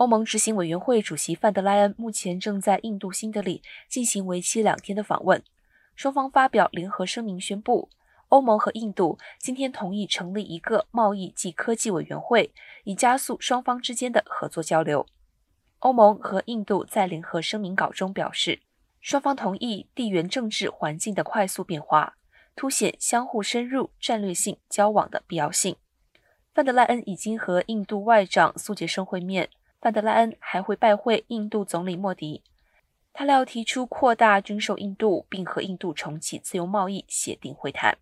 欧盟执行委员会主席范德莱恩目前正在印度新德里进行为期两天的访问。双方发表联合声明，宣布欧盟和印度今天同意成立一个贸易及科技委员会，以加速双方之间的合作交流。欧盟和印度在联合声明稿中表示，双方同意地缘政治环境的快速变化，凸显相互深入战略性交往的必要性。范德莱恩已经和印度外长苏杰生会面。范德拉恩还会拜会印度总理莫迪，他料提出扩大军售印度，并和印度重启自由贸易协定会谈。